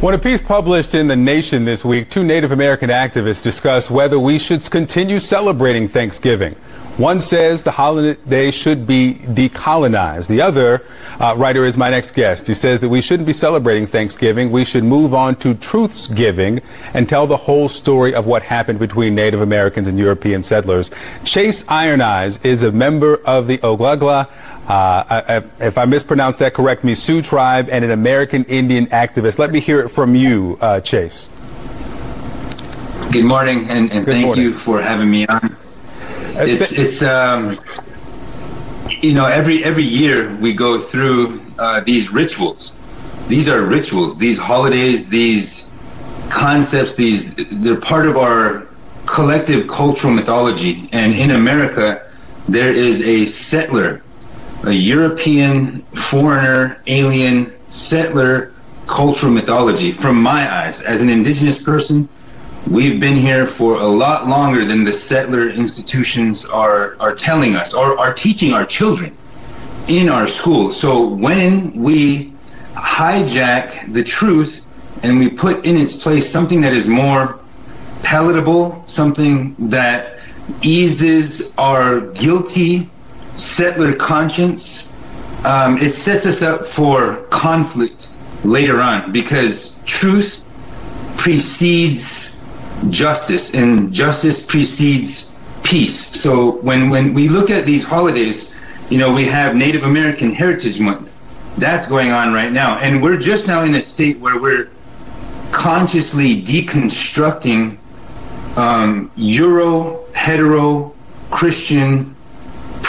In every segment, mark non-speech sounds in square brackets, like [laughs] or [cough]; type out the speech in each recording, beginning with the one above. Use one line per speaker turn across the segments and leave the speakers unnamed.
When a piece published in The Nation this week, two Native American activists discuss whether we should continue celebrating Thanksgiving. One says the holiday should be decolonized. The other uh, writer is my next guest. He says that we shouldn't be celebrating Thanksgiving. We should move on to truths giving and tell the whole story of what happened between Native Americans and European settlers. Chase Iron Eyes is a member of the Uh, if I mispronounce that, correct me. Sioux tribe and an American Indian activist. Let me hear it from you, uh, Chase.
Good morning, and, and Good thank morning. you for having me on. Uh, it's, it's um, you know, every every year we go through uh, these rituals. These are rituals. These holidays. These concepts. These they're part of our collective cultural mythology. And in America, there is a settler a European foreigner, alien, settler cultural mythology. From my eyes, as an indigenous person, we've been here for a lot longer than the settler institutions are, are telling us or are teaching our children in our schools. So when we hijack the truth and we put in its place something that is more palatable, something that eases our guilty settler conscience, um, it sets us up for conflict later on because truth precedes justice and justice precedes peace. So when, when we look at these holidays, you know, we have Native American Heritage Month. That's going on right now. And we're just now in a state where we're consciously deconstructing um, Euro, hetero, Christian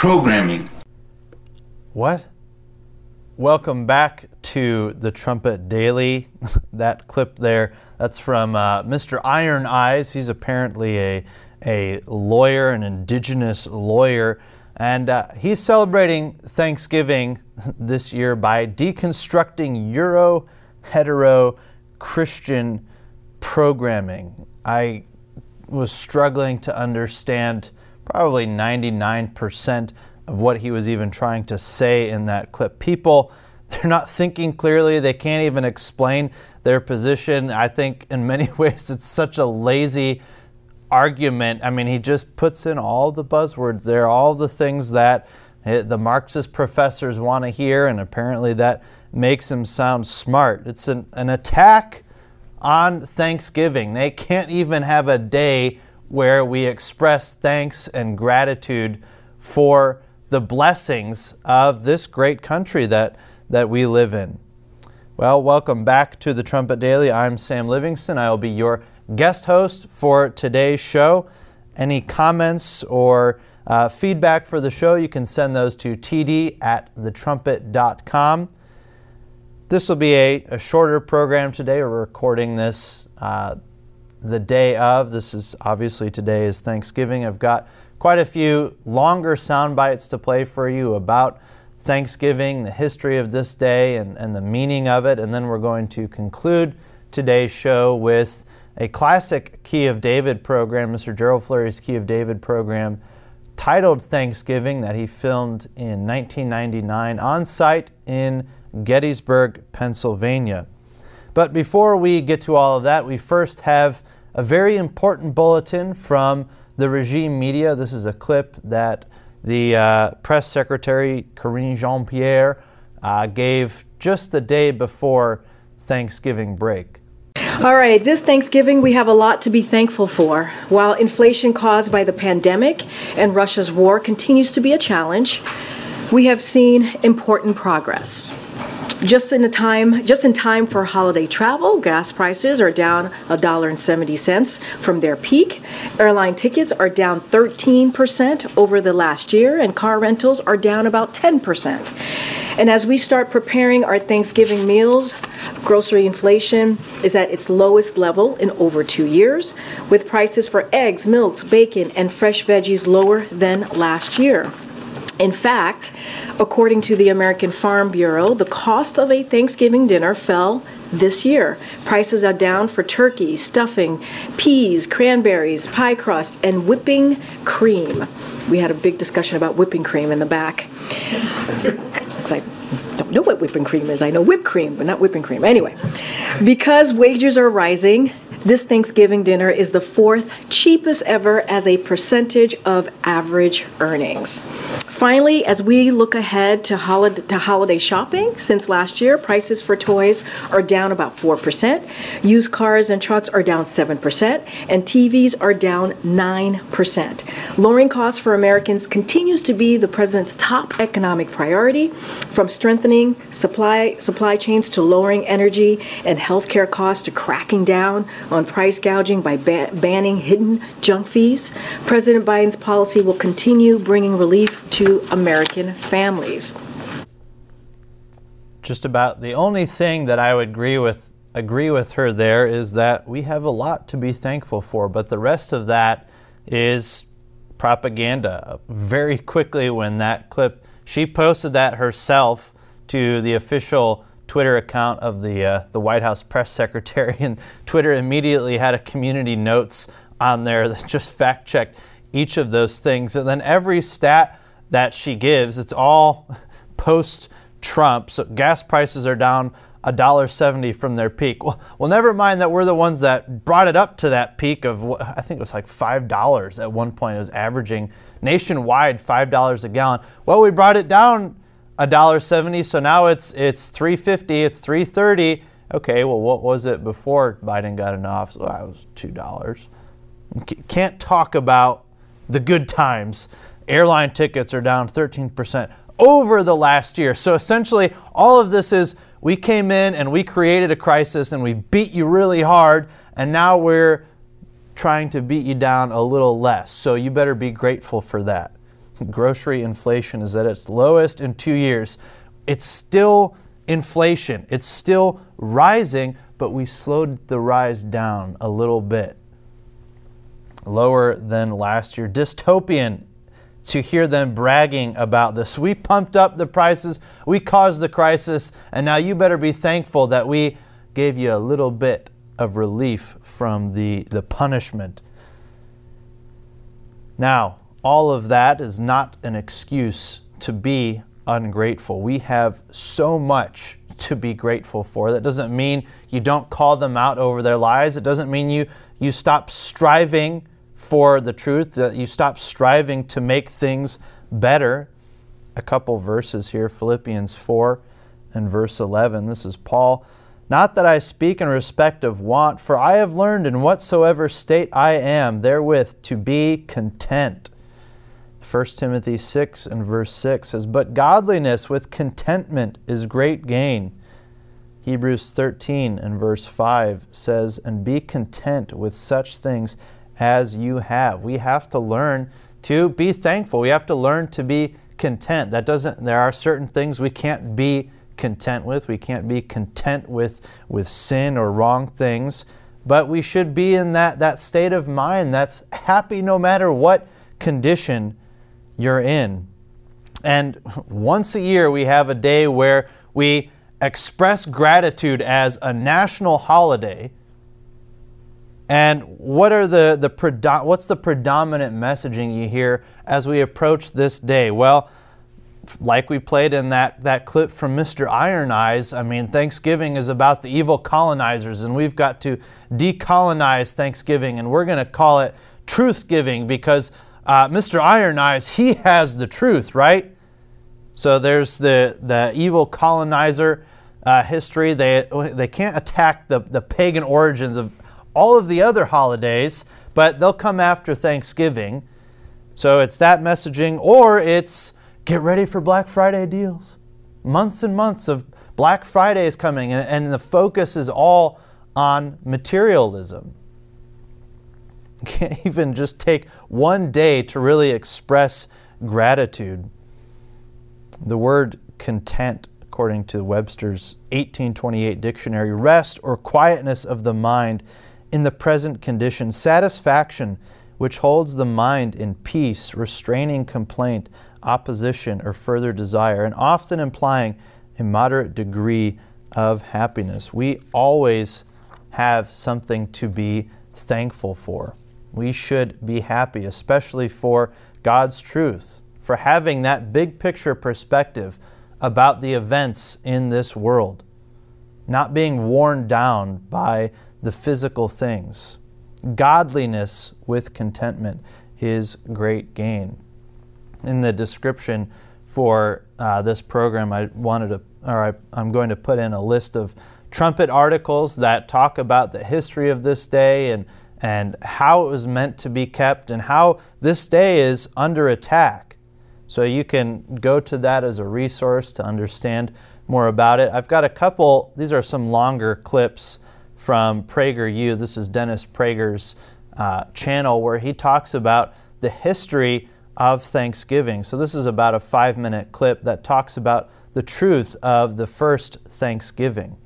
programming.
What? Welcome back to the Trumpet Daily. [laughs] that clip there, that's from uh, Mr. Iron Eyes. He's apparently a, a lawyer, an indigenous lawyer, and uh, he's celebrating Thanksgiving [laughs] this year by deconstructing Euro hetero Christian programming. I was struggling to understand probably 99% of what he was even trying to say in that clip. People, [laughs] they're not thinking clearly, they can't even explain their position. I think in many [laughs] ways it's such a lazy argument. I mean, he just puts in all the buzzwords there, all the things that the Marxist professors want to hear, and apparently that makes him sound smart. It's an, an attack on Thanksgiving. They can't even have a day where we express thanks and gratitude for the blessings of this great country that, that we live in. Well, welcome back to the Trumpet Daily. I'm Sam Livingston. I will be your guest host for today's show. Any comments or uh, feedback for the show, you can send those to td at thetrumpet.com. This will be a, a shorter program today. We're recording this uh, the day of. This is obviously today is Thanksgiving. I've got quite a few longer sound bites to play for you about Thanksgiving, the history of this day, and, and the meaning of it. And then we're going to conclude today's show with a classic Key of David program, Mr. Gerald Flurry's Key of David program, titled Thanksgiving, that he filmed in 1999 on site in Gettysburg, Pennsylvania. But before we get to all of that, we first have a very important bulletin from the regime media. This is a clip that the uh, press secretary, Karine Jean Pierre, uh, gave just the day before Thanksgiving break.
All right, this Thanksgiving, we have a lot to be thankful for. While inflation caused by the pandemic and Russia's war continues to be a challenge, we have seen important progress. Just in the time, just in time for holiday travel, gas prices are down a dollar and seventy cents from their peak. Airline tickets are down 13% over the last year, and car rentals are down about 10%. And as we start preparing our Thanksgiving meals, grocery inflation is at its lowest level in over two years, with prices for eggs, milks, bacon, and fresh veggies lower than last year. In fact, according to the American Farm Bureau, the cost of a Thanksgiving dinner fell this year. Prices are down for turkey, stuffing, peas, cranberries, pie crust, and whipping cream. We had a big discussion about whipping cream in the back. I don't know what whipping cream is. I know whipped cream, but not whipping cream. Anyway, because wages are rising, this Thanksgiving dinner is the fourth cheapest ever as a percentage of average earnings. Finally, as we look ahead to, holiday, to holiday shopping, since last year, prices for toys are down about 4%, used cars and trucks are down 7%, and TVs are down 9%. Lowering costs for Americans continues to be the president's top economic priority, from strengthening supply, supply chains to lowering energy and healthcare costs to cracking down on price gouging by ba- banning hidden junk fees. President Biden's policy will continue bringing relief to American families.
Just about the only thing that I would agree with agree with her there is that we have a lot to be thankful for, but the rest of that is propaganda. Very quickly when that clip she posted that herself to the official Twitter account of the uh, the White House press secretary, and [laughs] Twitter immediately had a community notes on there that just fact checked each of those things, and then every stat that she gives. It's all post Trump. So gas prices are down $1.70 from their peak. Well, well, never mind that we're the ones that brought it up to that peak of, I think it was like $5 at one point. It was averaging nationwide $5 a gallon. Well, we brought it down $1.70, so now it's, it's $3.50, it's $3.30. Okay, well, what was it before Biden got in office? Well, it was $2. Can't talk about the good times Airline tickets are down 13% over the last year. So essentially, all of this is we came in and we created a crisis and we beat you really hard, and now we're trying to beat you down a little less. So you better be grateful for that. [laughs] Grocery inflation is at its lowest in two years. It's still inflation, it's still rising, but we slowed the rise down a little bit. Lower than last year. Dystopian to hear them bragging about this. We pumped up the prices, we caused the crisis, and now you better be thankful that we gave you a little bit of relief from the, the punishment. Now, all of that is not an excuse to be ungrateful. We have so much to be grateful for. That doesn't mean you don't call them out over their lies. It doesn't mean you, you stop striving for the truth, that you stop striving to make things better. A couple verses here Philippians 4 and verse 11. This is Paul. Not that I speak in respect of want, for I have learned in whatsoever state I am, therewith to be content. 1 Timothy 6 and verse 6 says, But godliness with contentment is great gain. Hebrews 13 and verse 5 says, And be content with such things as you have. We have to learn to be thankful. We have to learn to be content. That doesn't there are certain things we can't be content with. We can't be content with with sin or wrong things, but we should be in that that state of mind that's happy no matter what condition you're in. And once a year we have a day where we express gratitude as a national holiday and what are the, the what's the predominant messaging you hear as we approach this day? Well, like we played in that, that clip from Mr. Iron Eyes, I mean, Thanksgiving is about the evil colonizers, and we've got to decolonize Thanksgiving, and we're going to call it truth giving because uh, Mr. Iron Eyes, he has the truth, right? So there's the, the evil colonizer uh, history. They, they can't attack the, the pagan origins of all of the other holidays, but they'll come after Thanksgiving. So it's that messaging, or it's get ready for Black Friday deals. Months and months of Black Friday is coming, and, and the focus is all on materialism. [laughs] Can't even just take one day to really express gratitude. The word content, according to Webster's 1828 dictionary, rest or quietness of the mind in the present condition, satisfaction which holds the mind in peace, restraining complaint, opposition, or further desire, and often implying a moderate degree of happiness. We always have something to be thankful for. We should be happy, especially for God's truth, for having that big picture perspective about the events in this world, not being worn down by the physical things. Godliness with contentment is great gain. In the description for uh, this program, I wanted to, or I, I'm going to put in a list of trumpet articles that talk about the history of this day and, and how it was meant to be kept and how this day is under attack. So you can go to that as a resource to understand more about it. I've got a couple, these are some longer clips from PragerU. This is Dennis Prager's uh, channel where he talks about the history of Thanksgiving. So this is about a five minute clip that talks about the truth of the first Thanksgiving.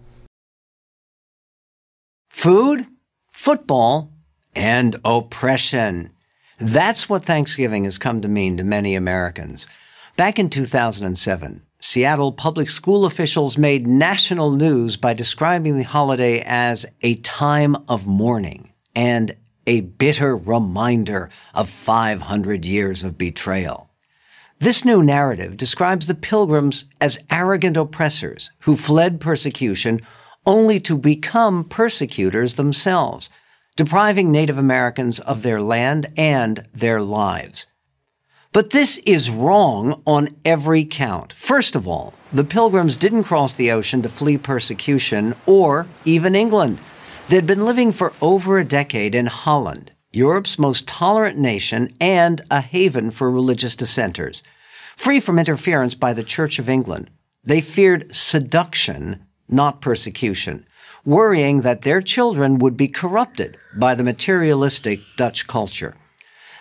Food, football, and oppression. That's what Thanksgiving has come to mean to many Americans. Back in 2007, Seattle public school officials made national news by describing the holiday as a time of mourning and a bitter reminder of 500 years of betrayal. This new narrative describes the pilgrims as arrogant oppressors who fled persecution only to become persecutors themselves, depriving Native Americans of their land and their lives. But this is wrong on every count. First of all, the pilgrims didn't cross the ocean to flee persecution or even England. They'd been living for over a decade in Holland, Europe's most tolerant nation and a haven for religious dissenters. Free from interference by the Church of England, they feared seduction, not persecution, worrying that their children would be corrupted by the materialistic Dutch culture.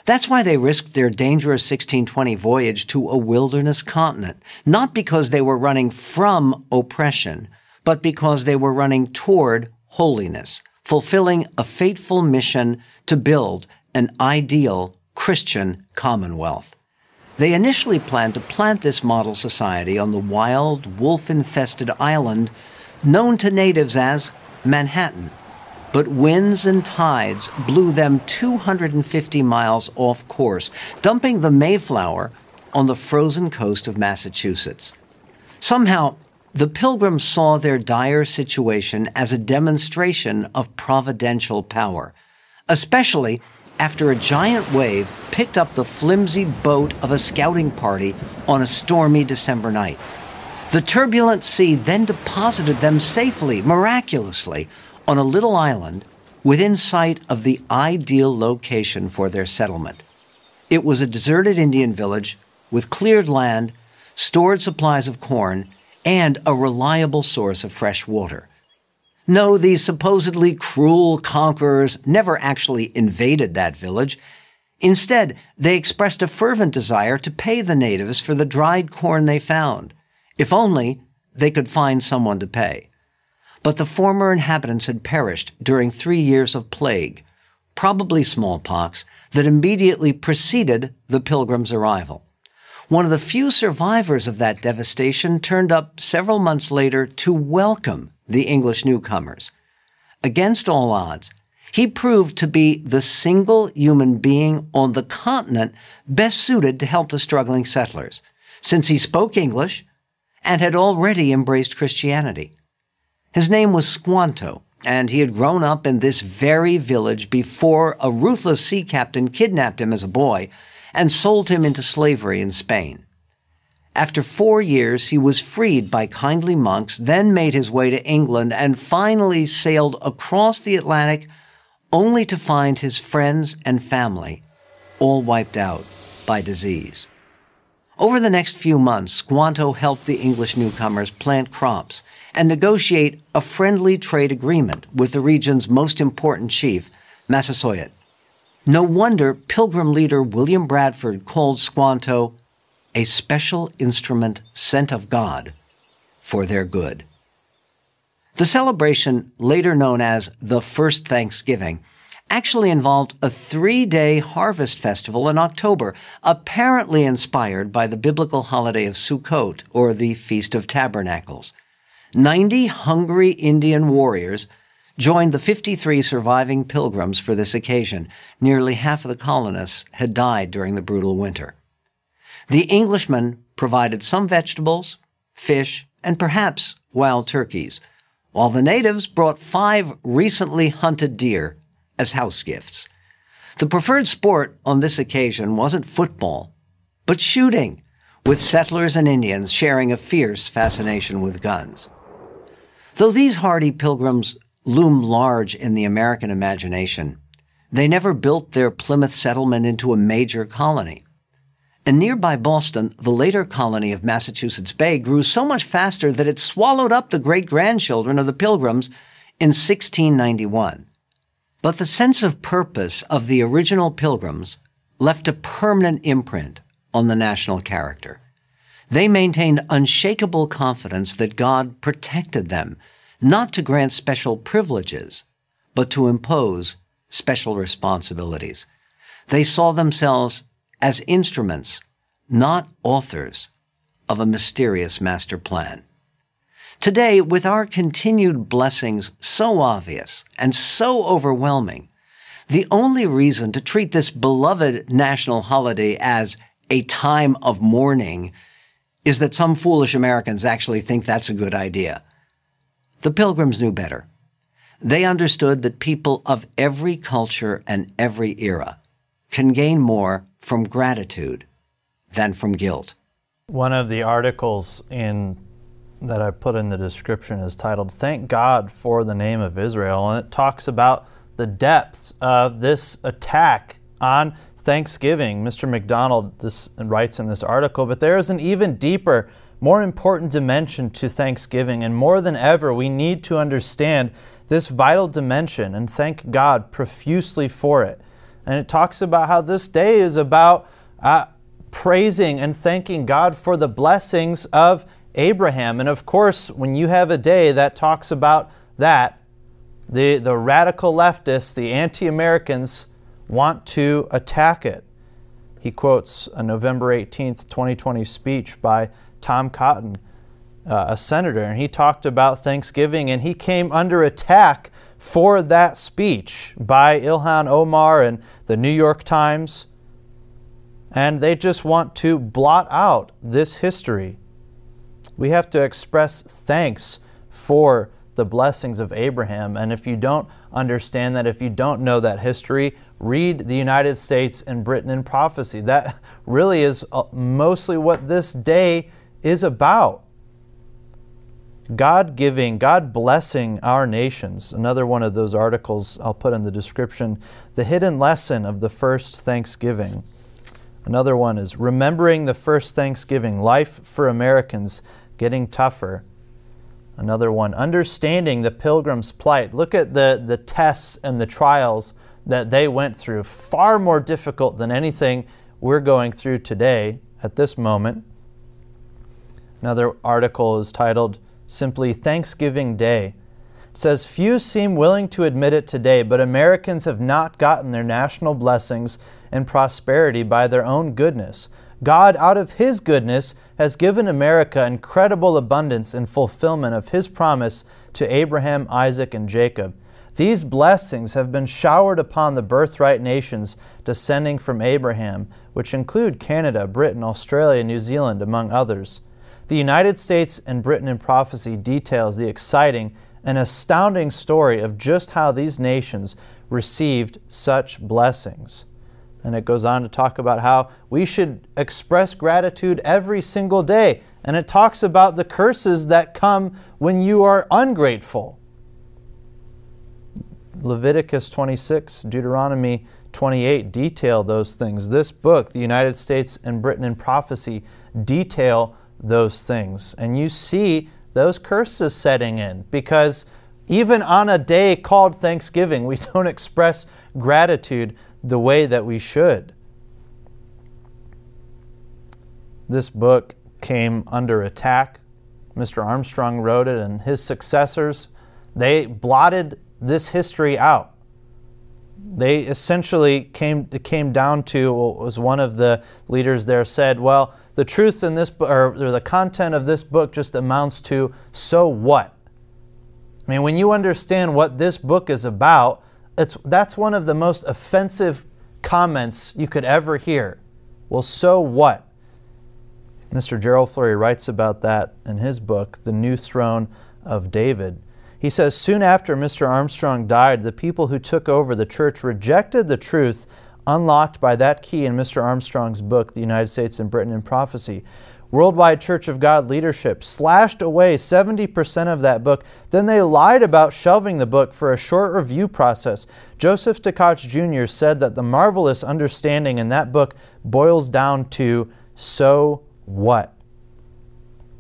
That's why they risked their dangerous 1620 voyage to a wilderness continent, not because they were running from oppression, but because they were running toward holiness, fulfilling a fateful mission to build an ideal Christian commonwealth. They initially planned to plant this model society on the wild, wolf infested island known to natives as Manhattan but winds and tides blew them 250 miles off course, dumping the Mayflower on the frozen coast of Massachusetts. Somehow, the pilgrims saw their dire situation as a demonstration of providential power, especially after a giant wave picked up the flimsy boat of a scouting party on a stormy December night. The turbulent sea then deposited them safely, miraculously, on a little island within sight of the ideal location for their settlement. It was a deserted Indian village with cleared land, stored supplies of corn, and a reliable source of fresh water. No, these supposedly cruel conquerors never actually invaded that village. Instead, they expressed a fervent desire to pay the natives for the dried corn they found, if only they could find someone to pay but the former inhabitants had perished during three years of plague, probably smallpox, that immediately preceded the pilgrims' arrival. One of the few survivors of that devastation turned up several months later to welcome the English newcomers. Against all odds, he proved to be the single human being on the continent best suited to help the struggling settlers, since he spoke English and had already embraced Christianity. His name was Squanto, and he had grown up in this very village before a ruthless sea captain kidnapped him as a boy and sold him into slavery in Spain. After four years, he was freed by kindly monks, then made his way to England, and finally sailed across the Atlantic only to find his friends and family all wiped out by disease. Over the next few months, Squanto helped the English newcomers plant crops and negotiate a friendly trade agreement with the region's most important chief, Massasoit. No wonder Pilgrim leader William Bradford called Squanto a special instrument sent of God for their good. The celebration, later known as the First Thanksgiving, actually involved a three day harvest festival in October, apparently inspired by the biblical holiday of Sukkot or the Feast of Tabernacles. 90 hungry Indian warriors joined the 53 surviving pilgrims for this occasion. Nearly half of the colonists had died during the brutal winter. The Englishmen provided some vegetables, fish, and perhaps wild turkeys, while the natives brought five recently hunted deer as house gifts. The preferred sport on this occasion wasn't football, but shooting, with settlers and Indians sharing a fierce fascination with guns. Though these hardy pilgrims loom large in the American imagination, they never built their Plymouth settlement into a major colony. In nearby Boston, the later colony of Massachusetts Bay grew so much faster that it swallowed up the great grandchildren of the Pilgrims in 1691. But the sense of purpose of the original Pilgrims left a permanent imprint on the national character. They maintained unshakable confidence that God protected them, not to grant special privileges, but to impose special responsibilities. They saw themselves as instruments, not authors, of a mysterious master plan. Today, with our continued blessings so obvious and so overwhelming, the only reason to treat this beloved national holiday as a time of mourning is that some foolish Americans actually think that's a good idea. The Pilgrims knew better. They understood that people of every culture and every era can gain more from gratitude than from guilt.
One of the articles in that I put in the description is titled Thank God for the Name of Israel and it talks about the depths of this attack on Thanksgiving. Mr. Macdonald this writes in this article, but there is an even deeper, more important dimension to Thanksgiving and more than ever we need to understand this vital dimension and thank God profusely for it. And it talks about how this day is about uh, praising and thanking God for the blessings of Abraham. And of course, when you have a day that talks about that, the, the radical leftists, the anti Americans, want to attack it. He quotes a November 18th, 2020 speech by Tom Cotton, uh, a senator, and he talked about Thanksgiving and he came under attack for that speech by Ilhan Omar and the New York Times. And they just want to blot out this history. We have to express thanks for the blessings of Abraham. And if you don't understand that, if you don't know that history, read the United States and Britain in prophecy. That really is uh, mostly what this day is about. God giving, God blessing our nations. Another one of those articles I'll put in the description The Hidden Lesson of the First Thanksgiving. Another one is Remembering the First Thanksgiving Life for Americans Getting Tougher. Another one, Understanding the Pilgrim's Plight. Look at the, the tests and the trials that they went through, far more difficult than anything we're going through today at this moment. Another article is titled simply Thanksgiving Day. It says, Few seem willing to admit it today, but Americans have not gotten their national blessings and prosperity by their own goodness. God, out of His goodness, has given America incredible abundance and fulfillment of His promise to Abraham, Isaac, and Jacob. These blessings have been showered upon the birthright nations descending from Abraham, which include Canada, Britain, Australia, New Zealand, among others. The United States and Britain in Prophecy details the exciting and astounding story of just how these nations received such blessings. And it goes on to talk about how we should express gratitude every single day. And it talks about the curses that come when you are ungrateful. Leviticus 26, Deuteronomy 28 detail those things. This book, The United States and Britain in Prophecy, detail those things. And you see those curses setting in because even on a day called Thanksgiving, we [laughs] don't express gratitude the way that we should. This book came under attack. Mr. Armstrong wrote it, and his successors, they blotted this history out. They essentially came, came down to, was one of the leaders there said, well, the truth in this, or, or the content of this book just amounts to, so what? I mean, when you understand what this book is about, it's, that's one of the most offensive comments you could ever hear. Well, so what? Mr. Gerald Flurry writes about that in his book, The New Throne of David. He says, Soon after Mr. Armstrong died, the people who took over the church rejected the truth unlocked by that key in Mr. Armstrong's book, The United States and Britain in Prophecy. Worldwide Church of God leadership slashed away 70% of that book. Then they lied about shelving the book for a short review process. Joseph Tkach Jr. said that the marvelous understanding in that book boils down to so what?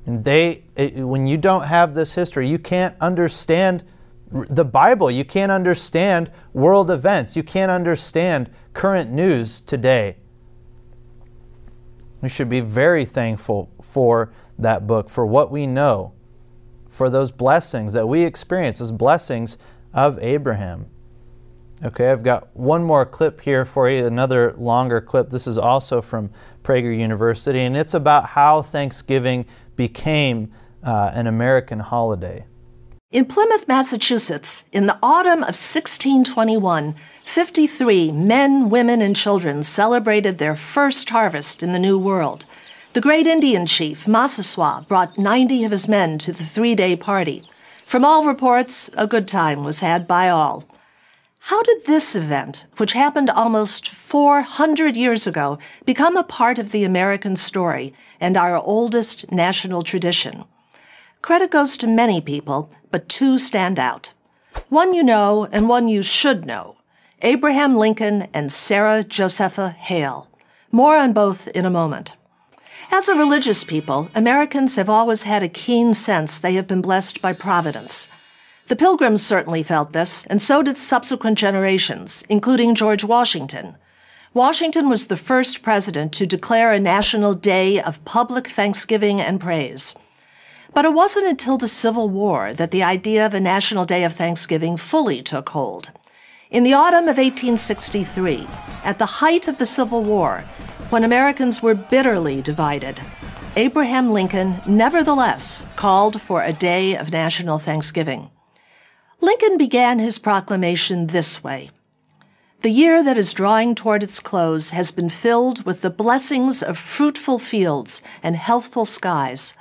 And they, it, when you don't have this history, you can't understand the Bible. You can't understand world events. You can't understand current news today. We should be very thankful for that book, for what we know, for those blessings that we experience, those blessings of Abraham. Okay, I've got one more clip here for you, another longer clip. This is also from Prager University, and it's about how Thanksgiving became uh, an American holiday.
In Plymouth, Massachusetts, in the autumn of 1621, 53 men, women, and children celebrated their first harvest in the New World. The great Indian chief, Massasoit, brought 90 of his men to the three day party. From all reports, a good time was had by all. How did this event, which happened almost 400 years ago, become a part of the American story and our oldest national tradition? Credit goes to many people, but two stand out. One you know and one you should know Abraham Lincoln and Sarah Josepha Hale. More on both in a moment. As a religious people, Americans have always had a keen sense they have been blessed by Providence. The Pilgrims certainly felt this, and so did subsequent generations, including George Washington. Washington was the first president to declare a national day of public thanksgiving and praise. But it wasn't until the Civil War that the idea of a National Day of Thanksgiving fully took hold. In the autumn of 1863, at the height of the Civil War, when Americans were bitterly divided, Abraham Lincoln nevertheless called for a day of national thanksgiving. Lincoln began his proclamation this way The year that is drawing toward its close has been filled with the blessings of fruitful fields and healthful skies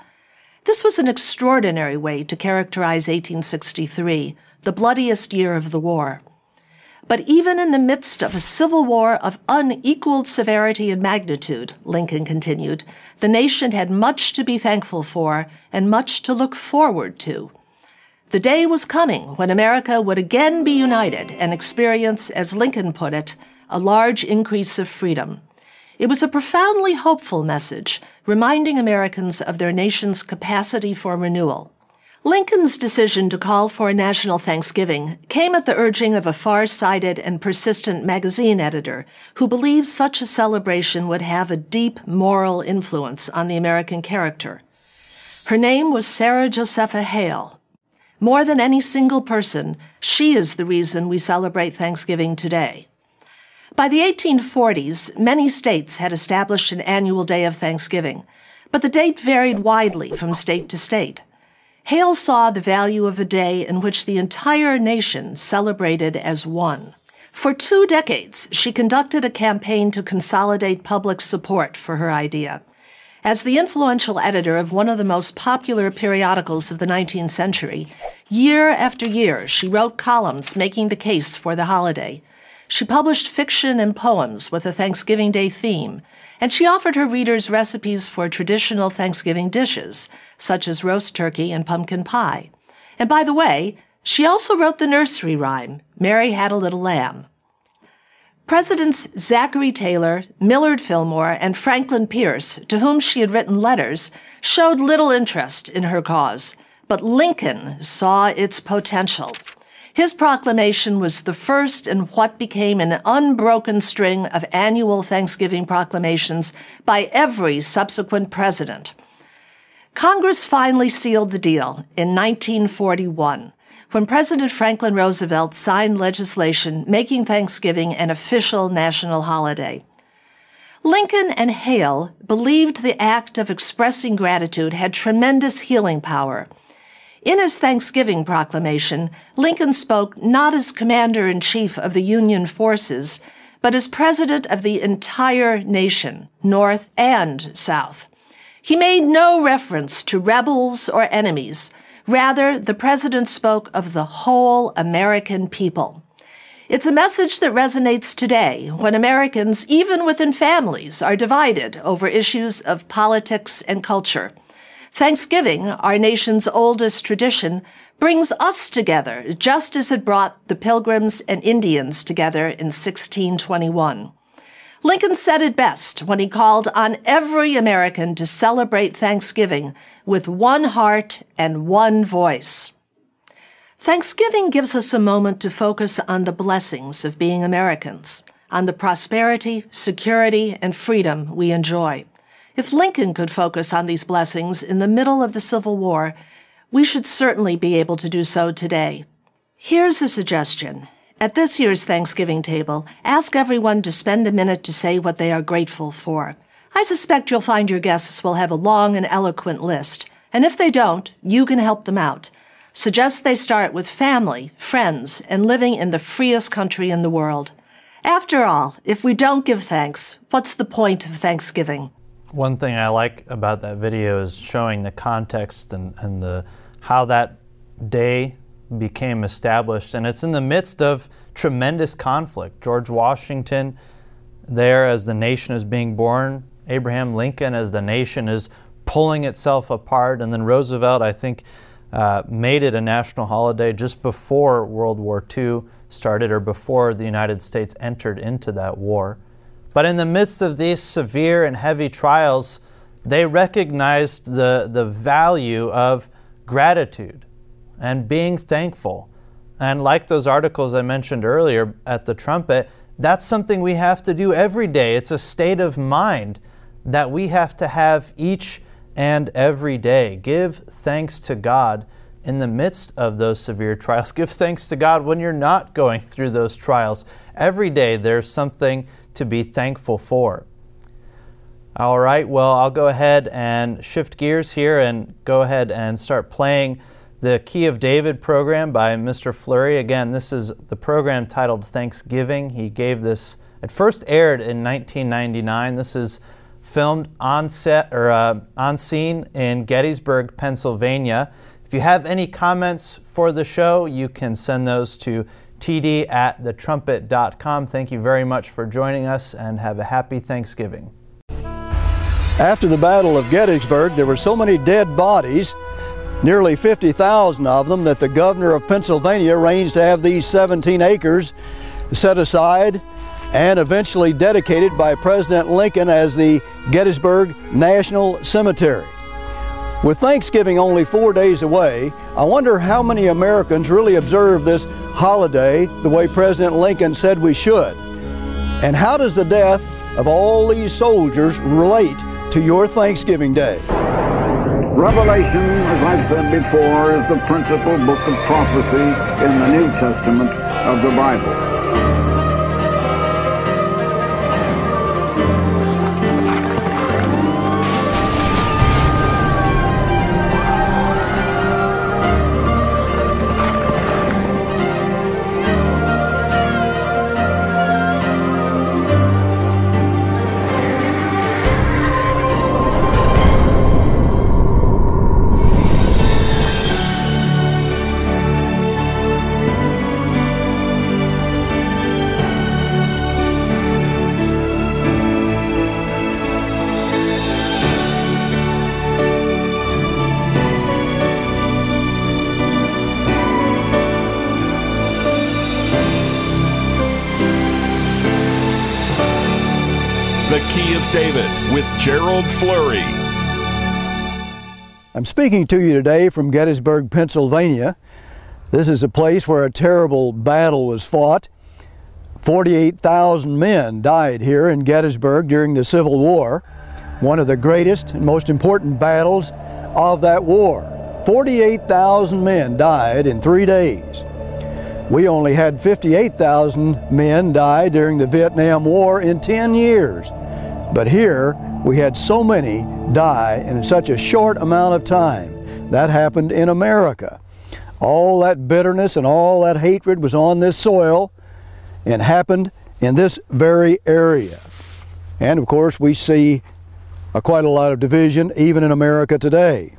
this was an extraordinary way to characterize 1863, the bloodiest year of the war. But even in the midst of a civil war of unequaled severity and magnitude, Lincoln continued, the nation had much to be thankful for and much to look forward to. The day was coming when America would again be united and experience, as Lincoln put it, a large increase of freedom. It was a profoundly hopeful message, reminding Americans of their nation's capacity for renewal. Lincoln's decision to call for a national Thanksgiving came at the urging of a far sighted and persistent magazine editor who believed such a celebration would have a deep moral influence on the American character. Her name was Sarah Josepha Hale. More than any single person, she is the reason we celebrate Thanksgiving today. By the 1840s, many states had established an annual day of Thanksgiving, but the date varied widely from state to state. Hale saw the value of a day in which the entire nation celebrated as one. For two decades, she conducted a campaign to consolidate public support for her idea. As the influential editor of one of the most popular periodicals of the 19th century, year after year she wrote columns making the case for the holiday. She published fiction and poems with a Thanksgiving Day theme, and she offered her readers recipes for traditional Thanksgiving dishes, such as roast turkey and pumpkin pie. And by the way, she also wrote the nursery rhyme, Mary Had a Little Lamb. Presidents Zachary Taylor, Millard Fillmore, and Franklin Pierce, to whom she had written letters, showed little interest in her cause, but Lincoln saw its potential. His proclamation was the first in what became an unbroken string of annual Thanksgiving proclamations by every subsequent president. Congress finally sealed the deal in 1941 when President Franklin Roosevelt signed legislation making Thanksgiving an official national holiday. Lincoln and Hale believed the act of expressing gratitude had tremendous healing power. In his Thanksgiving proclamation, Lincoln spoke not as commander in chief of the Union forces, but as president of the entire nation, North and South. He made no reference to rebels or enemies. Rather, the president spoke of the whole American people. It's a message that resonates today when Americans, even within families, are divided over issues of politics and culture. Thanksgiving, our nation's oldest tradition, brings us together just as it brought the Pilgrims and Indians together in 1621. Lincoln said it best when he called on every American to celebrate Thanksgiving with one heart and one voice. Thanksgiving gives us a moment to focus on the blessings of being Americans, on the prosperity, security, and freedom we enjoy. If Lincoln could focus on these blessings in the middle of the Civil War, we should certainly be able to do so today. Here's a suggestion. At this year's Thanksgiving table, ask everyone to spend a minute to say what they are grateful for. I suspect you'll find your guests will have a long and eloquent list, and if they don't, you can help them out. Suggest they start with family, friends, and living in the freest country in the world. After all, if we don't give thanks, what's the point of Thanksgiving?
One thing I like about that video is showing the context and, and the how that day became established. And it's in the midst of tremendous conflict. George Washington there as the nation is being born, Abraham Lincoln as the nation is pulling itself apart, and then Roosevelt, I think, uh, made it a national holiday just before World War II started or before the United States entered into that war. But in the midst of these severe and heavy trials, they recognized the, the value of gratitude and being thankful. And like those articles I mentioned earlier at the trumpet, that's something we have to do every day. It's a state of mind that we have to have each and every day. Give thanks to God in the midst of those severe trials. [laughs] Give thanks to God when you're not going through those trials. Every day there's something to be thankful for. All right, well, I'll go ahead and shift gears here and go ahead and start playing the Key of David program by Mr. Flurry. Again, this is the program titled Thanksgiving. He gave this, it first aired in 1999. This is filmed on set or uh, on scene in Gettysburg, Pennsylvania. If you have any comments for the show, you can send those to td at thetrumpet.com. Thank you very much for joining us and have a happy Thanksgiving.
After the Battle of Gettysburg, there were so many dead bodies, nearly 50,000 of them, that the governor of Pennsylvania arranged to have these 17 acres set aside and eventually dedicated by President Lincoln as the Gettysburg National Cemetery. With Thanksgiving only four days away, I wonder how many Americans really observe this holiday the way President Lincoln said we should. And how does the death of all these soldiers relate to your Thanksgiving Day?
Revelation, as I've said before, is the principal book of prophecy in the New Testament of the Bible.
David with Gerald Flurry.
I'm speaking to you today from Gettysburg, Pennsylvania. This is a place where a terrible battle was fought. 48,000 men died here in Gettysburg during the Civil War, one of the greatest and most important battles of that war. 48,000 men died in three days. We only had 58,000 men die during the Vietnam War in 10 years. But here, we had so many die in such a short amount of time. That happened in America. All that bitterness and all that hatred was on this soil and happened in this very area. And of course, we see quite a lot of division even in America today.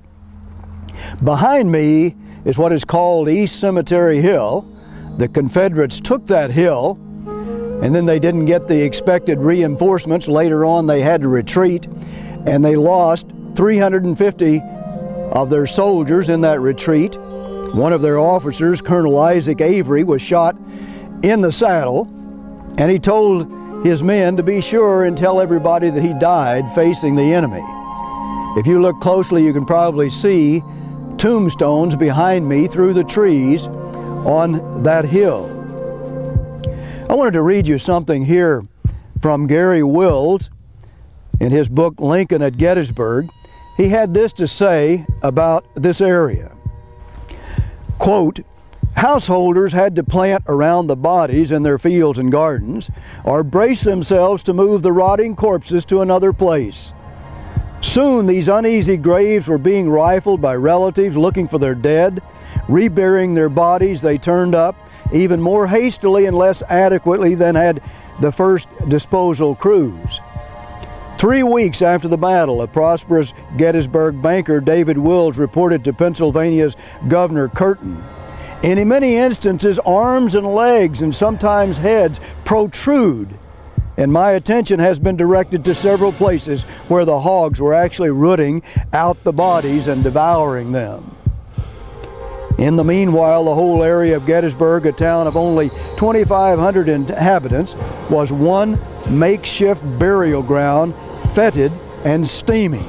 Behind me is what is called East Cemetery Hill. The Confederates took that hill and then they didn't get the expected reinforcements. Later on, they had to retreat, and they lost 350 of their soldiers in that retreat. One of their officers, Colonel Isaac Avery, was shot in the saddle, and he told his men to be sure and tell everybody that he died facing the enemy. If you look closely, you can probably see tombstones behind me through the trees on that hill. I wanted to read you something here from Garry Wills in his book Lincoln at Gettysburg. He had this to say about this area. Quote, Householders had to plant around the bodies in their fields and gardens, or brace themselves to move the rotting corpses to another place. Soon these uneasy graves were being rifled by relatives looking for their dead. Reburying their bodies, they turned up even more hastily and less adequately than had the first disposal crews. Three weeks after the battle, a prosperous Gettysburg banker, David Wills, reported to Pennsylvania's Governor Curtin. In many instances, arms and legs and sometimes heads protrude, and my attention has been directed to several places where the hogs were actually rooting out the bodies and devouring them. In the meanwhile, the whole area of Gettysburg, a town of only 2,500 inhabitants, was one makeshift burial ground, fetid and steamy.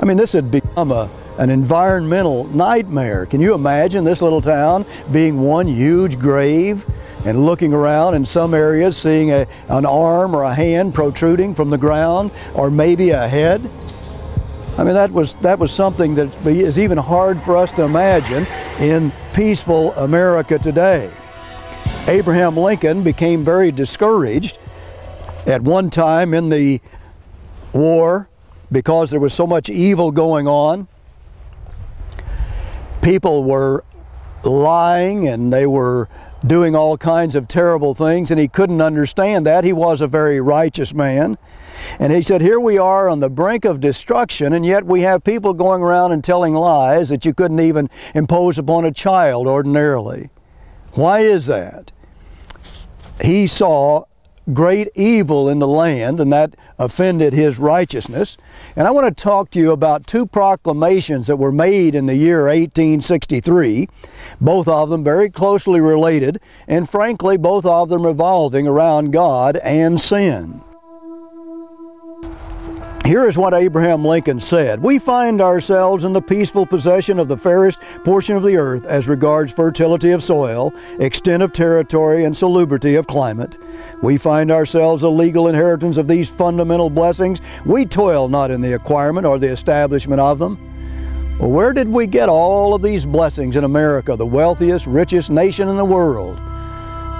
I mean, this had become a, an environmental nightmare. Can you imagine this little town being one huge grave and looking around in some areas seeing a, an arm or a hand protruding from the ground or maybe a head? I mean, that was, that was something that is even hard for us to imagine in peaceful America today. Abraham Lincoln became very discouraged at one time in the war because there was so much evil going on. People were lying and they were doing all kinds of terrible things, and he couldn't understand that. He was a very righteous man. And he said, Here we are on the brink of destruction, and yet we have people going around and telling lies that you couldn't even impose upon a child ordinarily. Why is that? He saw great evil in the land, and that offended his righteousness. And I want to talk to you about two proclamations that were made in the year 1863, both of them very closely related, and frankly, both of them revolving around God and sin. Here is what Abraham Lincoln said We find ourselves in the peaceful possession of the fairest portion of the earth as regards fertility of soil, extent of territory, and salubrity of climate. We find ourselves a legal inheritance of these fundamental blessings. We toil not in the acquirement or the establishment of them. Well, where did we get all of these blessings in America, the wealthiest, richest nation in the world?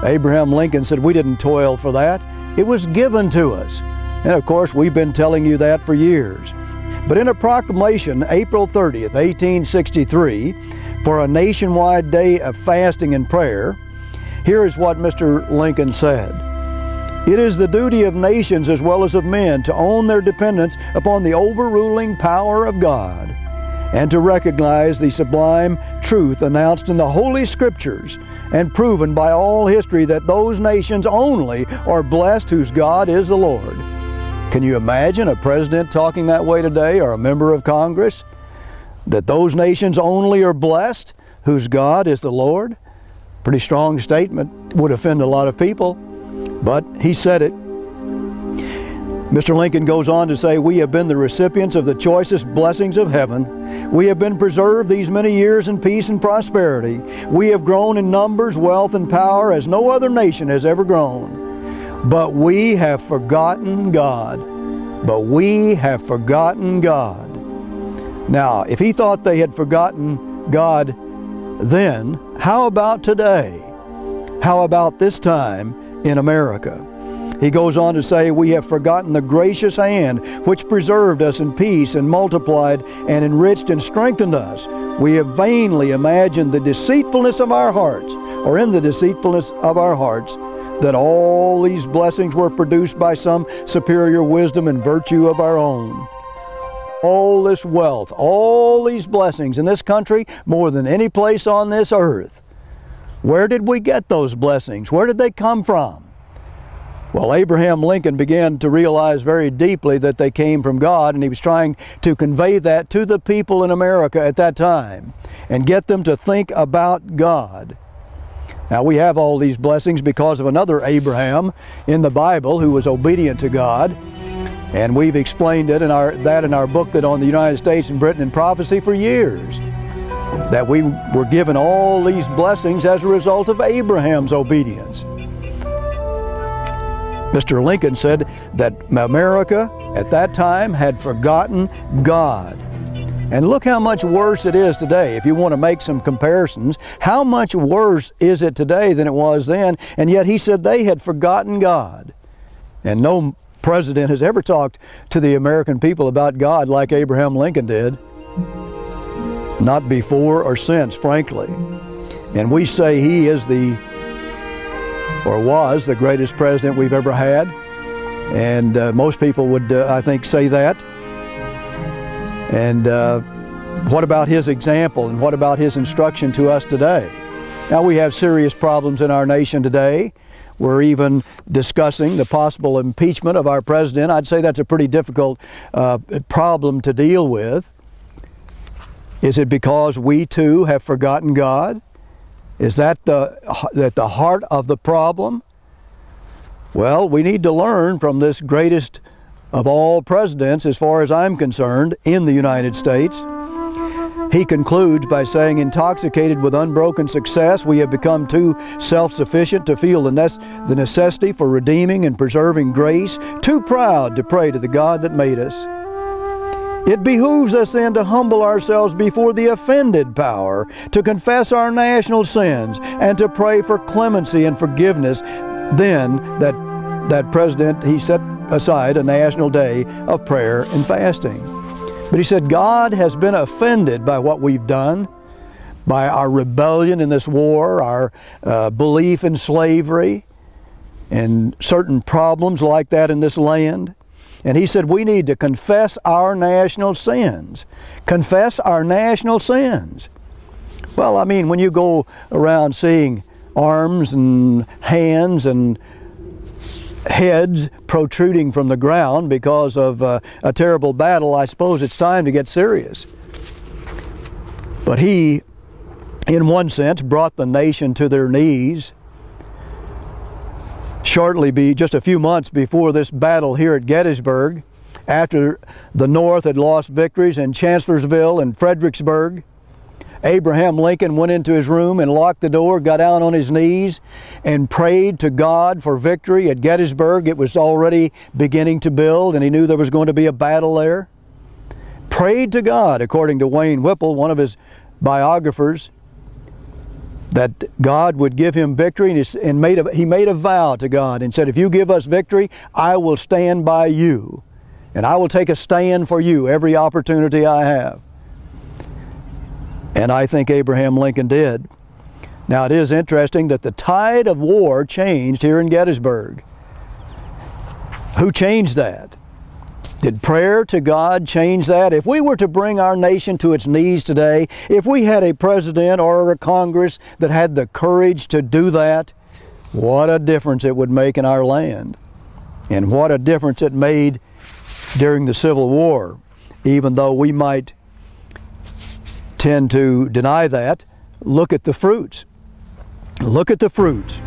Abraham Lincoln said, We didn't toil for that. It was given to us. And of course, we've been telling you that for years. But in a proclamation, April 30th, 1863, for a nationwide day of fasting and prayer, here is what Mr. Lincoln said. It is the duty of nations as well as of men to own their dependence upon the overruling power of God and to recognize the sublime truth announced in the Holy Scriptures and proven by all history that those nations only are blessed whose God is the Lord. Can you imagine a president talking that way today or a member of Congress? That those nations only are blessed whose God is the Lord? Pretty strong statement, would offend a lot of people, but he said it. Mr. Lincoln goes on to say, We have been the recipients of the choicest blessings of heaven. We have been preserved these many years in peace and prosperity. We have grown in numbers, wealth, and power as no other nation has ever grown. But we have forgotten God. But we have forgotten God. Now, if he thought they had forgotten God then, how about today? How about this time in America? He goes on to say, We have forgotten the gracious hand which preserved us in peace and multiplied and enriched and strengthened us. We have vainly imagined the deceitfulness of our hearts, or in the deceitfulness of our hearts, that all these blessings were produced by some superior wisdom and virtue of our own. All this wealth, all these blessings in this country, more than any place on this earth. Where did we get those blessings? Where did they come from? Well, Abraham Lincoln began to realize very deeply that they came from God, and he was trying to convey that to the people in America at that time and get them to think about God. Now, we have all these blessings because of another Abraham in the Bible who was obedient to God. And we've explained it in our, that in our book that on the United States and Britain in prophecy for years. That we were given all these blessings as a result of Abraham's obedience. Mr. Lincoln said that America at that time had forgotten God. And look how much worse it is today. If you want to make some comparisons, how much worse is it today than it was then? And yet he said they had forgotten God. And no president has ever talked to the American people about God like Abraham Lincoln did. Not before or since, frankly. And we say he is the or was the greatest president we've ever had. And uh, most people would, uh, I think, say that. And uh, what about his example and what about his instruction to us today? Now, we have serious problems in our nation today. We're even discussing the possible impeachment of our president. I'd say that's a pretty difficult uh, problem to deal with. Is it because we too have forgotten God? Is that the, that the heart of the problem? Well, we need to learn from this greatest of all presidents, as far as I'm concerned, in the United States. He concludes by saying, Intoxicated with unbroken success, we have become too self sufficient to feel the, ne- the necessity for redeeming and preserving grace, too proud to pray to the God that made us. It behooves us then to humble ourselves before the offended power, to confess our national sins, and to pray for clemency and forgiveness. Then that that president he set aside a national day of prayer and fasting. But he said God has been offended by what we've done, by our rebellion in this war, our uh, belief in slavery, and certain problems like that in this land. And he said, We need to confess our national sins. Confess our national sins. Well, I mean, when you go around seeing arms and hands and heads protruding from the ground because of uh, a terrible battle, I suppose it's time to get serious. But he, in one sense, brought the nation to their knees shortly be just a few months before this battle here at Gettysburg, after the North had lost victories in Chancellorsville and Fredericksburg. Abraham Lincoln went into his room and locked the door, got down on his knees, and prayed to God for victory at Gettysburg. It was already beginning to build, and he knew there was going to be a battle there. Prayed to God, according to Wayne Whipple, one of his biographers that God would give him victory, and, made a, he made a vow to God and said, If you give us victory, I will stand by you, and I will take a stand for you every opportunity I have. And I think Abraham Lincoln did. Now, it is interesting that the tide of war changed here in Gettysburg. Who changed that? Did prayer to God change that? If we were to bring our nation to its knees today, if we had a president or a Congress that had the courage to do that, what a difference it would make in our land. And what a difference it made during the Civil War, even though we might tend to deny that. Look at the fruits. Look at the fruits.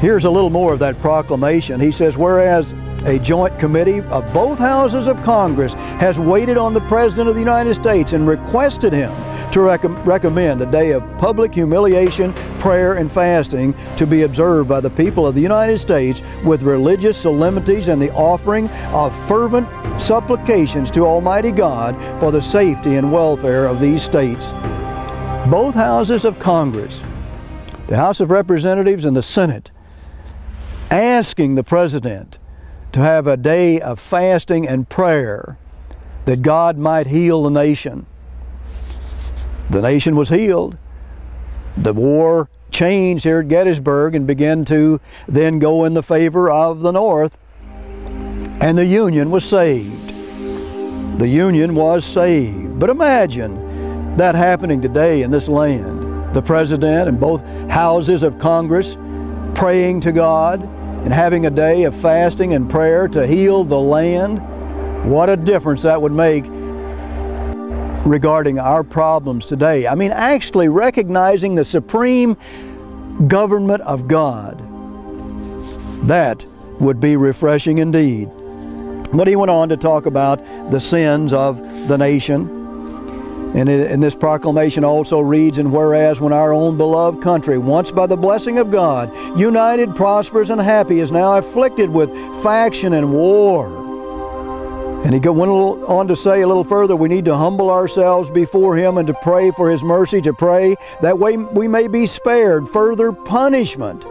Here's a little more of that proclamation. He says, Whereas a joint committee of both houses of Congress has waited on the President of the United States and requested him to rec- recommend a day of public humiliation, prayer, and fasting to be observed by the people of the United States with religious solemnities and the offering of fervent supplications to Almighty God for the safety and welfare of these states. Both houses of Congress, the House of Representatives and the Senate, asking the President to have a day of fasting and prayer that God might heal the nation. The nation was healed. The war changed here at Gettysburg and began to then go in the favor of the North, and the Union was saved. The Union was saved. But imagine that happening today in this land. The President and both houses of Congress praying to God and having a day of fasting and prayer to heal the land. What a difference that would make regarding our problems today. I mean, actually recognizing the supreme government of God. That would be refreshing indeed. But he went on to talk about the sins of the nation. And, this proclamation also reads, And whereas when our own beloved country, once by the blessing of God, united, prosperous, and happy, is now afflicted with faction and war, and he went on to say a little further, we need to humble ourselves before him and to pray for his mercy, to pray that way we may be spared further punishment,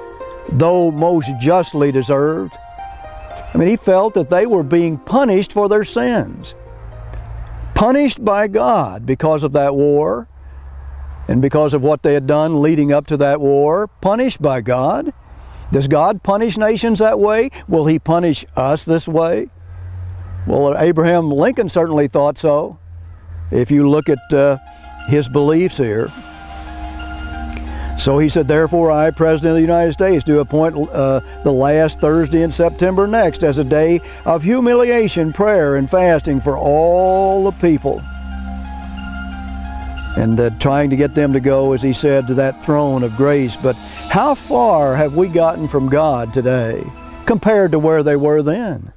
though most justly deserved. I mean, he felt that they were being punished for their sins. Punished by God because of that war and because of what they had done leading up to that war. Punished by God. Does God punish nations that way? Will he punish us this way? Well, Abraham Lincoln certainly thought so. If you look at uh, his beliefs here. So he said, Therefore, I, President of the United States, do appoint uh, the last Thursday in September next as a day of humiliation, prayer, and fasting for all the people. And uh, trying to get them to go, as he said, to that throne of grace. But how far have we gotten from God today compared to where they were then?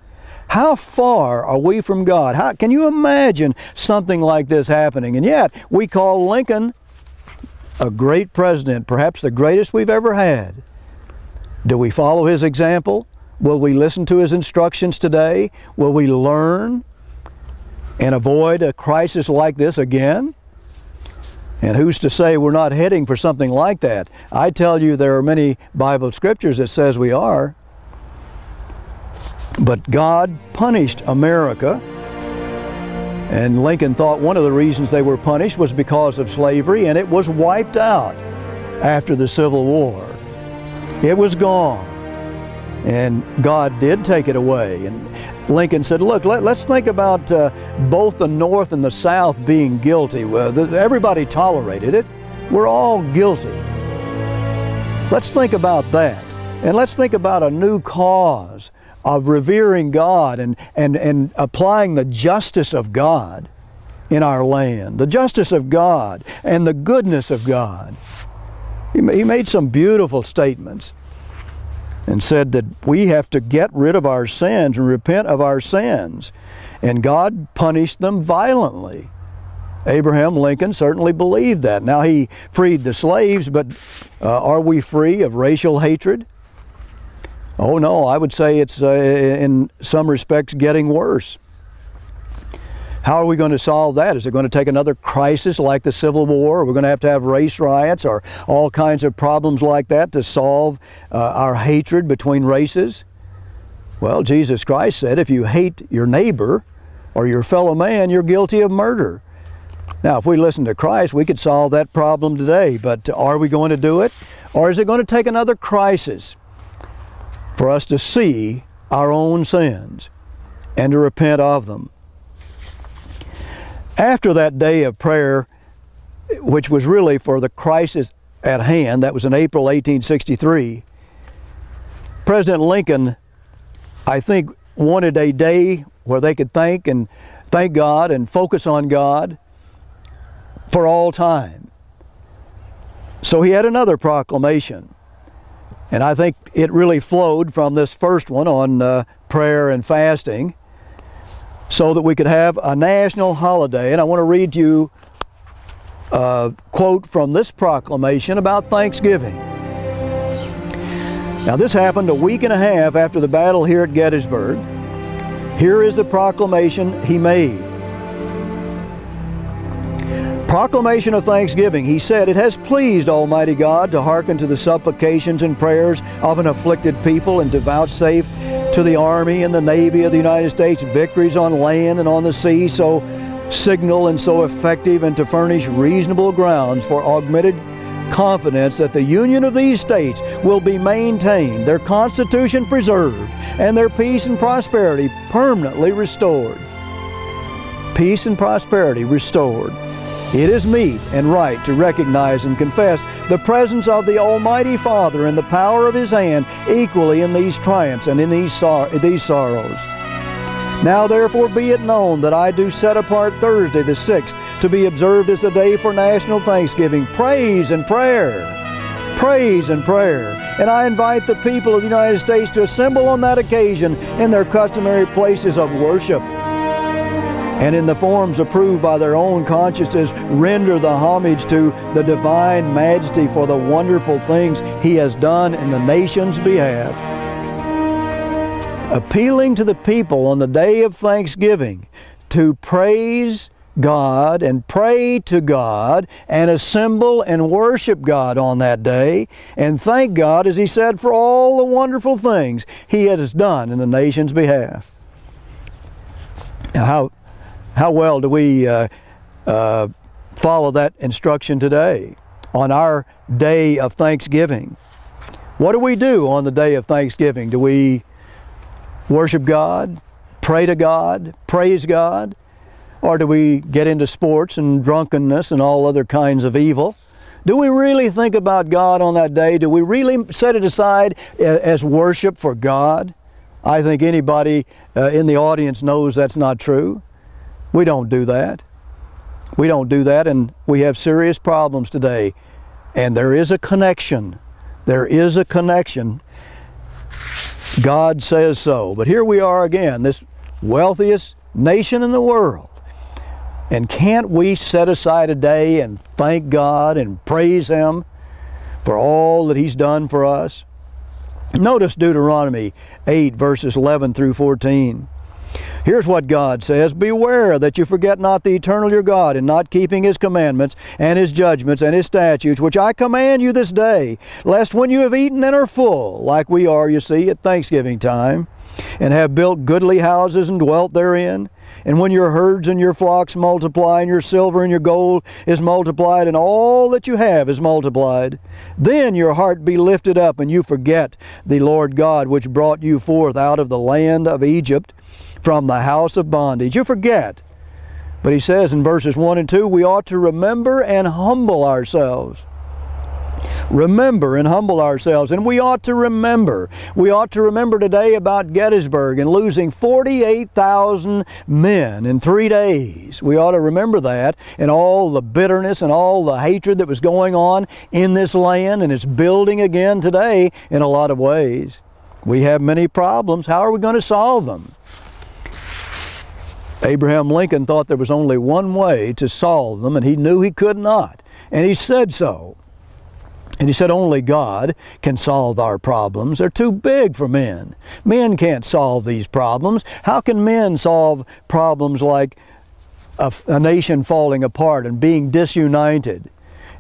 How far are we from God? How, can you imagine something like this happening? And yet, we call Lincoln a great president, perhaps the greatest we've ever had. Do we follow his example? Will we listen to his instructions today? Will we learn and avoid a crisis like this again? And who's to say we're not heading for something like that? I tell you there are many Bible scriptures that says we are. But God punished America. And Lincoln thought one of the reasons they were punished was because of slavery, and it was wiped out after the Civil War. It was gone. And God did take it away. And Lincoln said, Look, let, us think about uh, both the North and the South being guilty. Well, everybody tolerated it. We're all guilty. Let's think about that. And let's think about a new cause of revering God and, and, and applying the justice of God in our land, the justice of God and the goodness of God. He, he made some beautiful statements and said that we have to get rid of our sins and repent of our sins. And God punished them violently. Abraham Lincoln certainly believed that. Now, he freed the slaves, but uh, are we free of racial hatred? Oh no, I would say it's uh, in some respects getting worse. How are we going to solve that? Is it going to take another crisis like the Civil War? Are we going to have to have race riots or all kinds of problems like that to solve uh, our hatred between races? Well, Jesus Christ said if you hate your neighbor or your fellow man, you're guilty of murder. Now, if we listen to Christ, we could solve that problem today, but are we going to do it? Or is it going to take another crisis? For us to see our own sins and to repent of them. After that day of prayer, which was really for the crisis at hand, that was in April 1863, President Lincoln, I think, wanted a day where they could thank and thank God and focus on God for all time. So he had another proclamation. And I think it really flowed from this first one on uh, prayer and fasting so that we could have a national holiday. And I want to read you a quote from this proclamation about Thanksgiving. Now, this happened a week and a half after the battle here at Gettysburg. Here is the proclamation he made. Proclamation of Thanksgiving. He said, It has pleased Almighty God to hearken to the supplications and prayers of an afflicted people and to vouchsafe to the Army and the Navy of the United States victories on land and on the sea so signal and so effective and to furnish reasonable grounds for augmented confidence that the union of these states will be maintained, their constitution preserved, and their peace and prosperity permanently restored. Peace and prosperity restored. It is meet and right to recognize and confess the presence of the Almighty Father and the power of His hand equally in these triumphs and in these, sor- these sorrows. Now therefore be it known that I do set apart Thursday the 6th to be observed as a day for national thanksgiving, praise and prayer. Praise and prayer. And I invite the people of the United States to assemble on that occasion in their customary places of worship and in the forms approved by their own consciences, render the homage to the divine majesty for the wonderful things he has done in the nation's behalf. Appealing to the people on the day of thanksgiving to praise God and pray to God and assemble and worship God on that day and thank God, as he said, for all the wonderful things he has done in the nation's behalf. Now, how how well do we uh, uh, follow that instruction today on our day of Thanksgiving? What do we do on the day of Thanksgiving? Do we worship God, pray to God, praise God? Or do we get into sports and drunkenness and all other kinds of evil? Do we really think about God on that day? Do we really set it aside as worship for God? I think anybody uh, in the audience knows that's not true. We don't do that. We don't do that, and we have serious problems today. And there is a connection. There is a connection. God says so. But here we are again, this wealthiest nation in the world. And can't we set aside a day and thank God and praise Him for all that He's done for us? Notice Deuteronomy 8, verses 11 through 14. Here's what God says Beware that you forget not the eternal your God in not keeping his commandments and his judgments and his statutes, which I command you this day, lest when you have eaten and are full, like we are, you see, at Thanksgiving time, and have built goodly houses and dwelt therein, and when your herds and your flocks multiply, and your silver and your gold is multiplied, and all that you have is multiplied, then your heart be lifted up, and you forget the Lord God which brought you forth out of the land of Egypt from the house of bondage. You forget. But he says in verses 1 and 2 we ought to remember and humble ourselves. Remember and humble ourselves. And we ought to remember. We ought to remember today about Gettysburg and losing 48,000 men in three days. We ought to remember that and all the bitterness and all the hatred that was going on in this land, and it's building again today in a lot of ways. We have many problems. How are we going to solve them? Abraham Lincoln thought there was only one way to solve them, and he knew he could not. And he said so. And he said, Only God can solve our problems. They're too big for men. Men can't solve these problems. How can men solve problems like a, a nation falling apart and being disunited?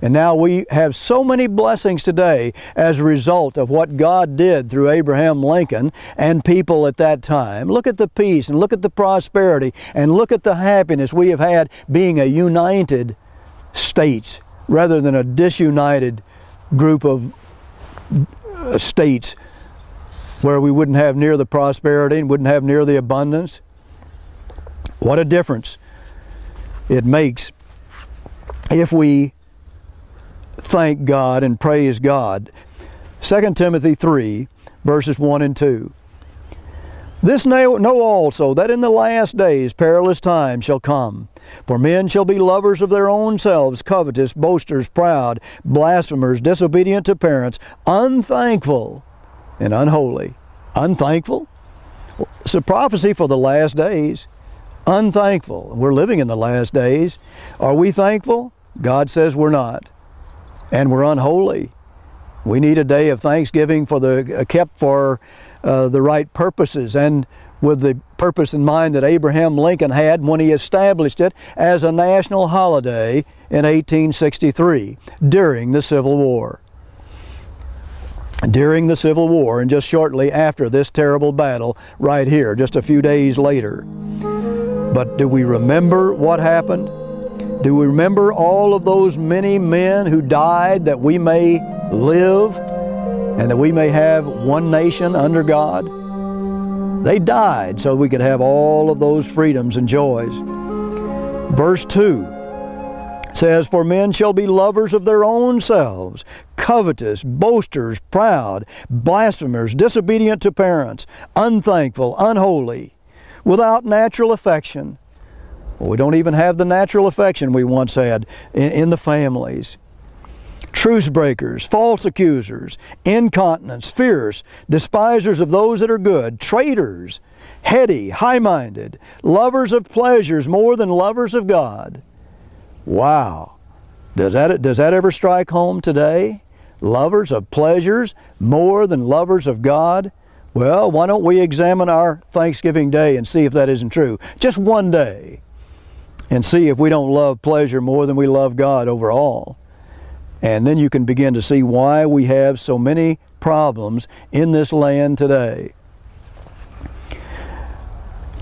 And now we have so many blessings today as a result of what God did through Abraham Lincoln and people at that time. Look at the peace and look at the prosperity and look at the happiness we have had being a united states rather than a disunited group of states where we wouldn't have near the prosperity and wouldn't have near the abundance. What a difference it makes if we thank God and praise God. 2 Timothy 3, verses 1 and 2. This know, also that in the last days perilous times shall come. For men shall be lovers of their own selves, covetous, boasters, proud, blasphemers, disobedient to parents, unthankful, and unholy. Unthankful? It's a prophecy for the last days. Unthankful. We're living in the last days. Are we thankful? God says we're not. And we're unholy. We need a day of thanksgiving for the uh, kept for uh, the right purposes and with the purpose in mind that Abraham Lincoln had when he established it as a national holiday in 1863 during the Civil War. During the Civil War and just shortly after this terrible battle right here, just a few days later. But do we remember what happened? Do we remember all of those many men who died that we may live and that we may have one nation under God? They died so we could have all of those freedoms and joys. Verse 2 says, For men shall be lovers of their own selves, covetous, boasters, proud, blasphemers, disobedient to parents, unthankful, unholy, without natural affection we don't even have the natural affection we once had in, in the families. Truce breakers, false accusers, incontinents, fierce, despisers of those that are good, traitors, heady, high minded, lovers of pleasures more than lovers of God. Wow. Does that, does that ever strike home today? Lovers of pleasures more than lovers of God? Well, why don't we examine our Thanksgiving Day and see if that isn't true? Just one day and see if we don't love pleasure more than we love God overall. And then you can begin to see why we have so many problems in this land today.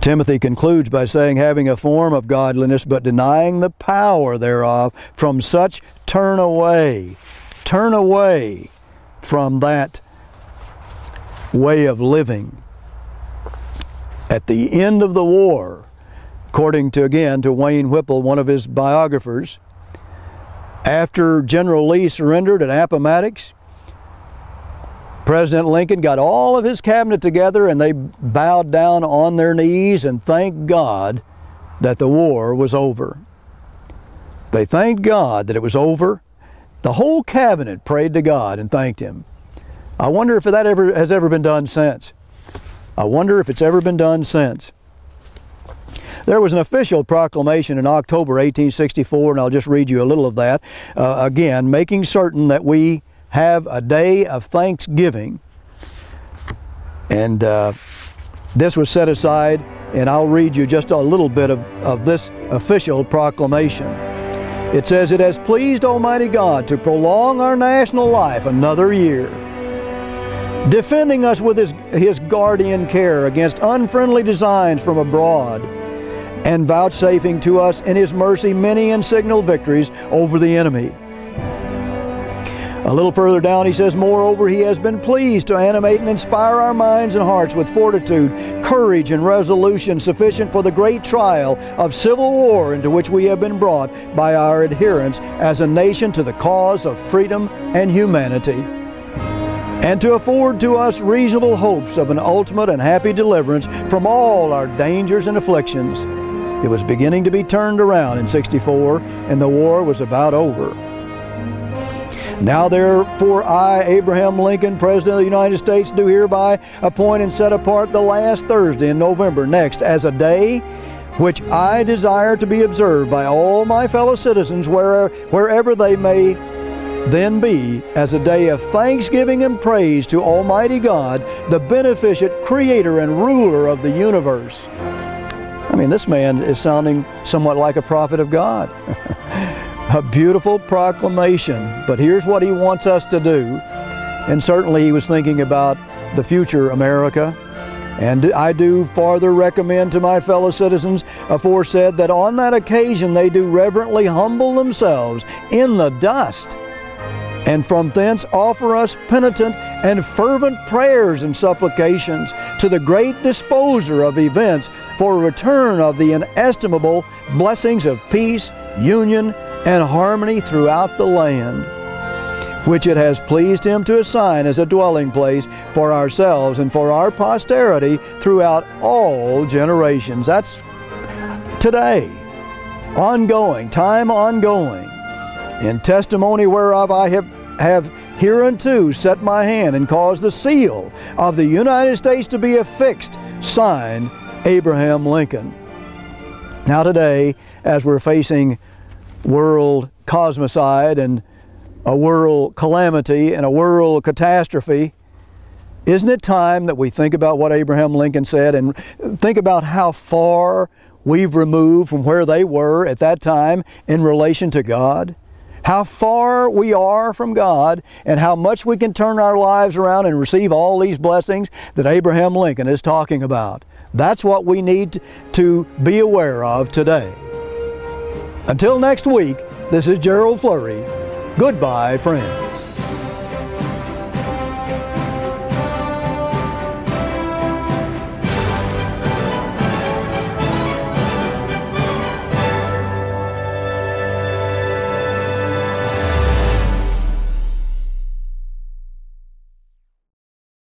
Timothy concludes by saying, having a form of godliness, but denying the power thereof, from such turn away. Turn away from that way of living. At the end of the war, According to, again, to Wayne Whipple, one of his biographers, after General Lee surrendered at Appomattox, President Lincoln got all of his cabinet together and they bowed down on their knees and thanked God that the war was over. They thanked God that it was over. The whole cabinet prayed to God and thanked Him. I wonder if that ever has ever been done since. I wonder if it's ever been done since. There was an official proclamation in October 1864, and I'll just read you a little of that. Uh, again, making certain that we have a day of thanksgiving. And uh, this was set aside, and I'll read you just a little bit of, of this official proclamation. It says, It has pleased Almighty God to prolong our national life another year, defending us with His, his guardian care against unfriendly designs from abroad and vouchsafing to us in His mercy many and signal victories over the enemy. A little further down, he says, Moreover, he has been pleased to animate and inspire our minds and hearts with fortitude, courage, and resolution sufficient for the great trial of civil war into which we have been brought by our adherence as a nation to the cause of freedom and humanity, and to afford to us reasonable hopes of an ultimate and happy deliverance from all our dangers and afflictions. It was beginning to be turned around in 64, and the war was about over. Now therefore I, Abraham Lincoln, President of the United States, do hereby appoint and set apart the last Thursday in November next as a day which I desire to be observed by all my fellow citizens wherever, wherever they may then be as a day of thanksgiving and praise to Almighty God, the beneficent creator and ruler of the universe. I mean, this man is sounding somewhat like a prophet of God. [laughs] a beautiful proclamation, but here's what he wants us to do. And certainly he was thinking about the future America. And I do farther recommend to my fellow citizens aforesaid that on that occasion they do reverently humble themselves in the dust, and from thence offer us penitent and fervent prayers and supplications to the great disposer of events for a return of the inestimable blessings of peace, union, and harmony throughout the land, which it has pleased him to assign as a dwelling place for ourselves and for our posterity throughout all generations. That's today, ongoing, time ongoing. In testimony whereof I have, have hereunto set my hand and caused the seal of the United States to be affixed signed Abraham Lincoln. Now, today, as we're facing world cosmocide and a world calamity and a world catastrophe, isn't it time that we think about what Abraham Lincoln said and think about how far we've removed from where they were at that time in relation to God? How far we are from God and how much we can turn our lives around and receive all these blessings that Abraham Lincoln is talking about. That's what we need to be aware of today. Until next week, this is Gerald Flurry. Goodbye, friends.